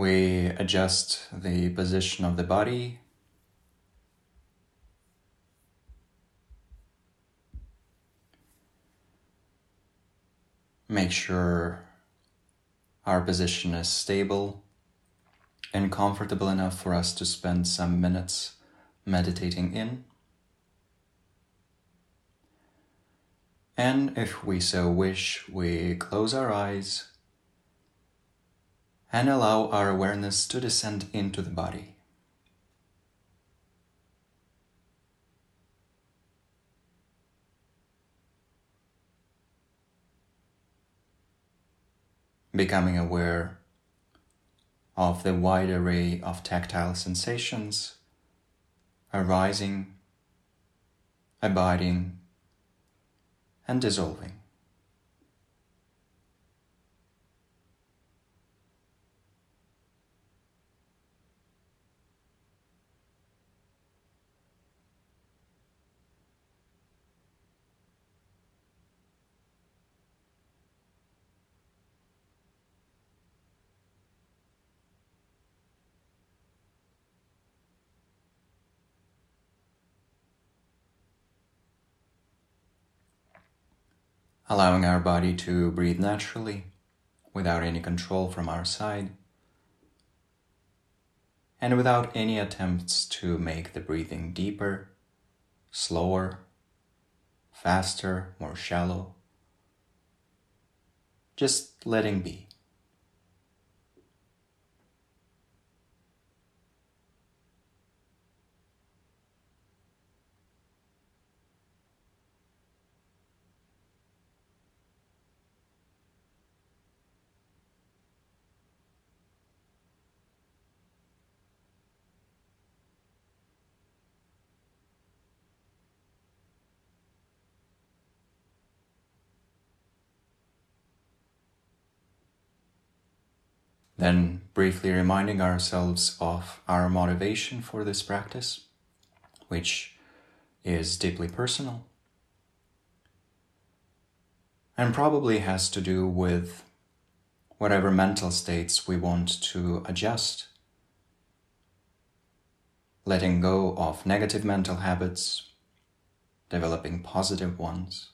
we adjust the position of the body. Make sure our position is stable and comfortable enough for us to spend some minutes meditating in. And if we so wish, we close our eyes and allow our awareness to descend into the body. Becoming aware of the wide array of tactile sensations arising, abiding, and dissolving. Allowing our body to breathe naturally without any control from our side and without any attempts to make the breathing deeper, slower, faster, more shallow. Just letting be. Then, briefly reminding ourselves of our motivation for this practice, which is deeply personal and probably has to do with whatever mental states we want to adjust. Letting go of negative mental habits, developing positive ones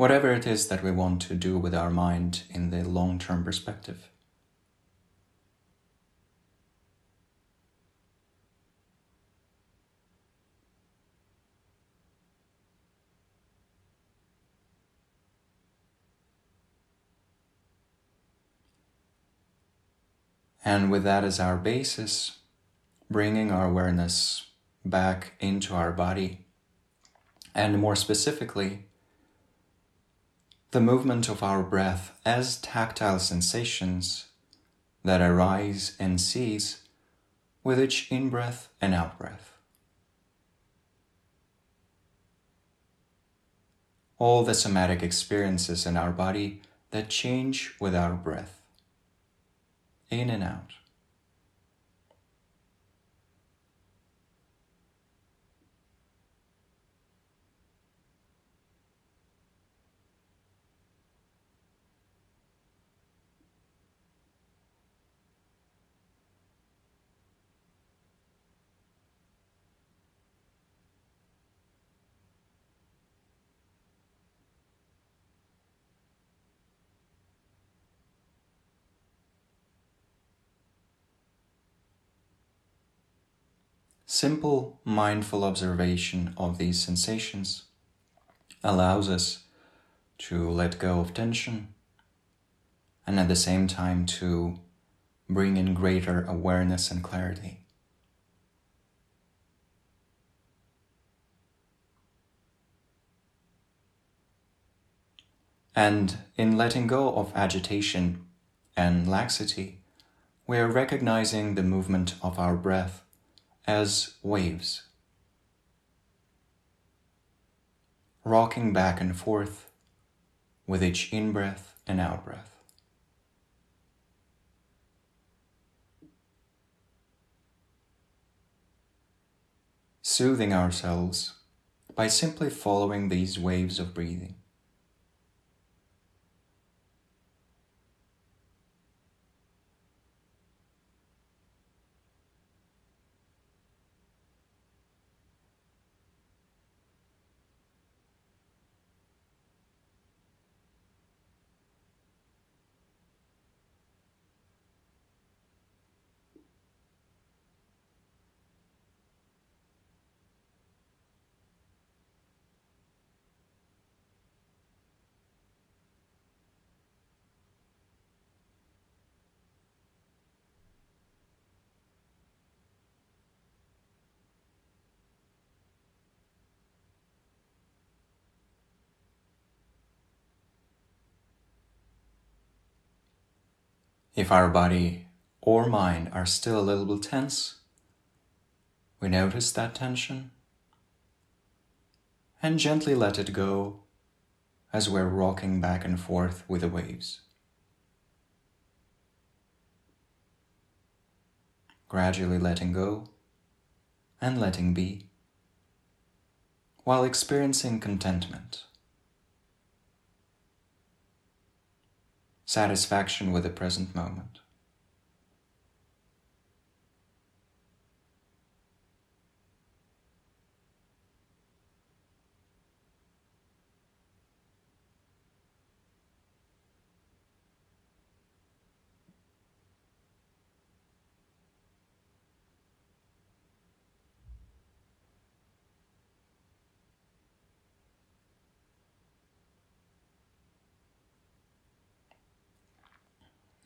whatever it is that we want to do with our mind in the long term perspective. And with that as our basis, bringing our awareness back into our body, and more specifically, the movement of our breath as tactile sensations that arise and cease with each in breath and out breath. All the somatic experiences in our body that change with our breath, in and out. Simple mindful observation of these sensations allows us to let go of tension and at the same time to bring in greater awareness and clarity. And in letting go of agitation and laxity, we are recognizing the movement of our breath as waves, rocking back and forth with each in breath and out breath. Soothing ourselves by simply following these waves of breathing. If our body or mind are still a little bit tense, we notice that tension and gently let it go as we're rocking back and forth with the waves. Gradually letting go and letting be while experiencing contentment, satisfaction with the present moment.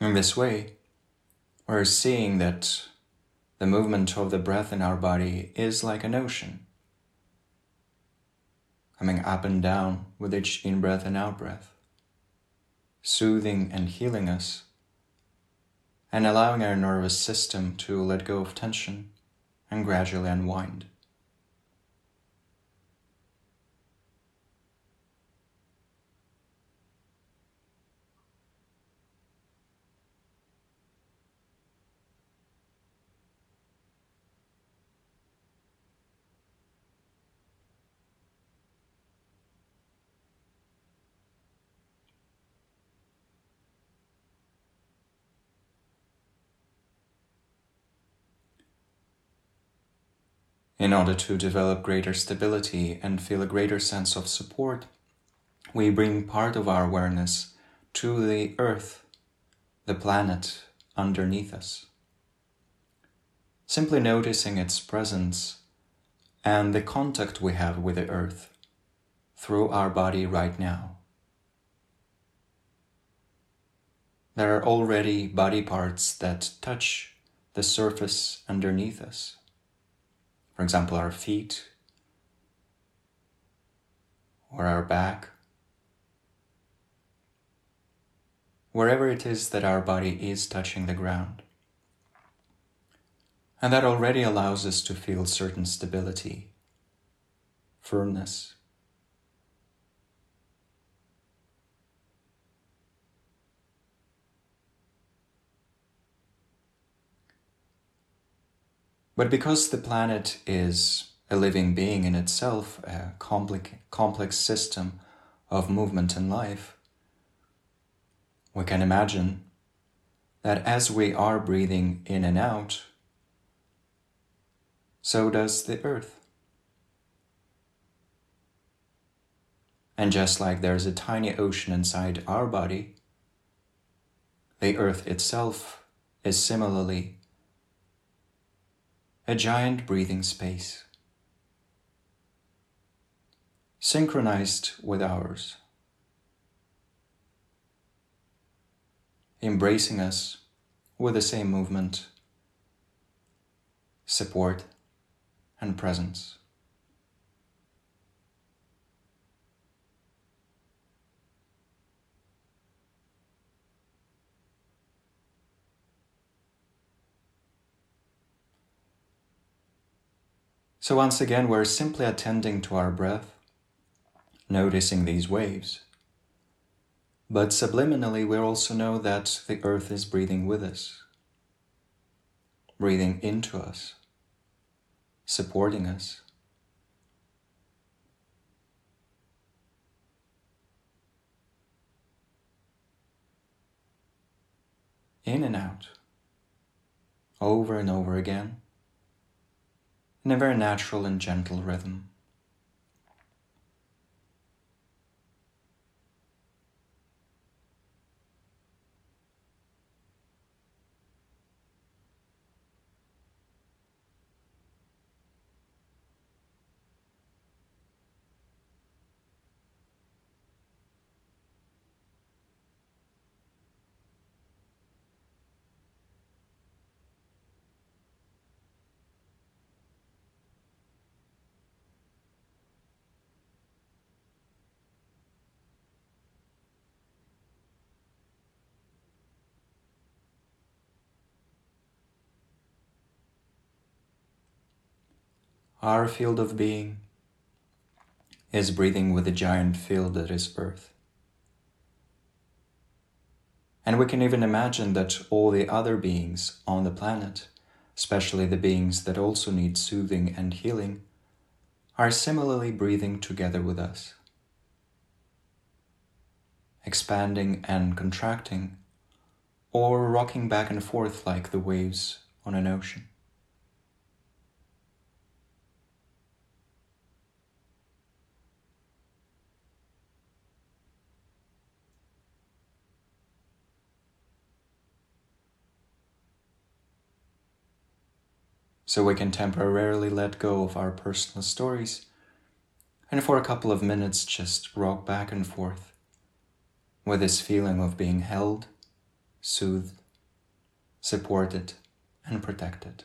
In this way, we're seeing that the movement of the breath in our body is like an ocean, coming up and down with each in breath and out breath, soothing and healing us, and allowing our nervous system to let go of tension and gradually unwind. In order to develop greater stability and feel a greater sense of support, we bring part of our awareness to the earth, the planet underneath us. Simply noticing its presence and the contact we have with the earth through our body right now. There are already body parts that touch the surface underneath us for example, our feet or our back, wherever it is that our body is touching the ground. And that already allows us to feel certain stability, firmness. But because the planet is a living being in itself, a complex, complex system of movement and life, we can imagine that as we are breathing in and out, so does the earth. And just like there's a tiny ocean inside our body, the earth itself is similarly a giant breathing space, synchronized with ours, embracing us with the same movement, support, and presence. So, once again, we're simply attending to our breath, noticing these waves. But subliminally, we also know that the earth is breathing with us, breathing into us, supporting us. In and out, over and over again in a very natural and gentle rhythm. Our field of being is breathing with the giant field that is Earth. And we can even imagine that all the other beings on the planet, especially the beings that also need soothing and healing, are similarly breathing together with us, expanding and contracting, or rocking back and forth like the waves on an ocean. So we can temporarily let go of our personal stories and for a couple of minutes just rock back and forth with this feeling of being held, soothed, supported, and protected.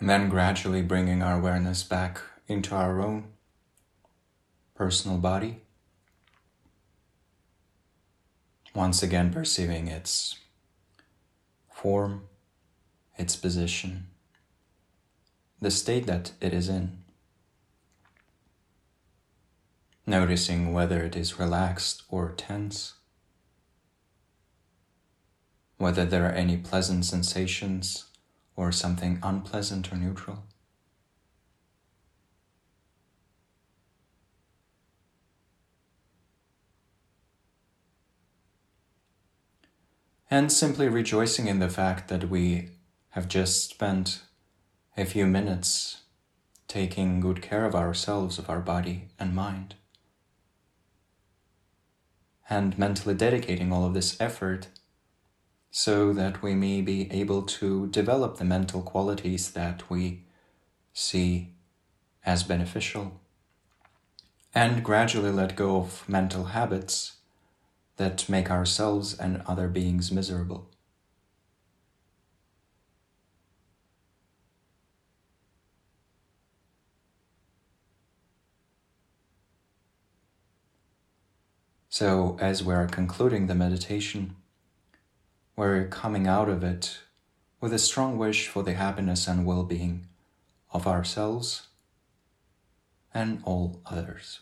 And then gradually bringing our awareness back into our own personal body. Once again, perceiving its form, its position, the state that it is in. Noticing whether it is relaxed or tense, whether there are any pleasant sensations or something unpleasant or neutral. And simply rejoicing in the fact that we have just spent a few minutes taking good care of ourselves, of our body and mind. And mentally dedicating all of this effort so that we may be able to develop the mental qualities that we see as beneficial and gradually let go of mental habits that make ourselves and other beings miserable. So, as we're concluding the meditation, we're coming out of it with a strong wish for the happiness and well being of ourselves and all others.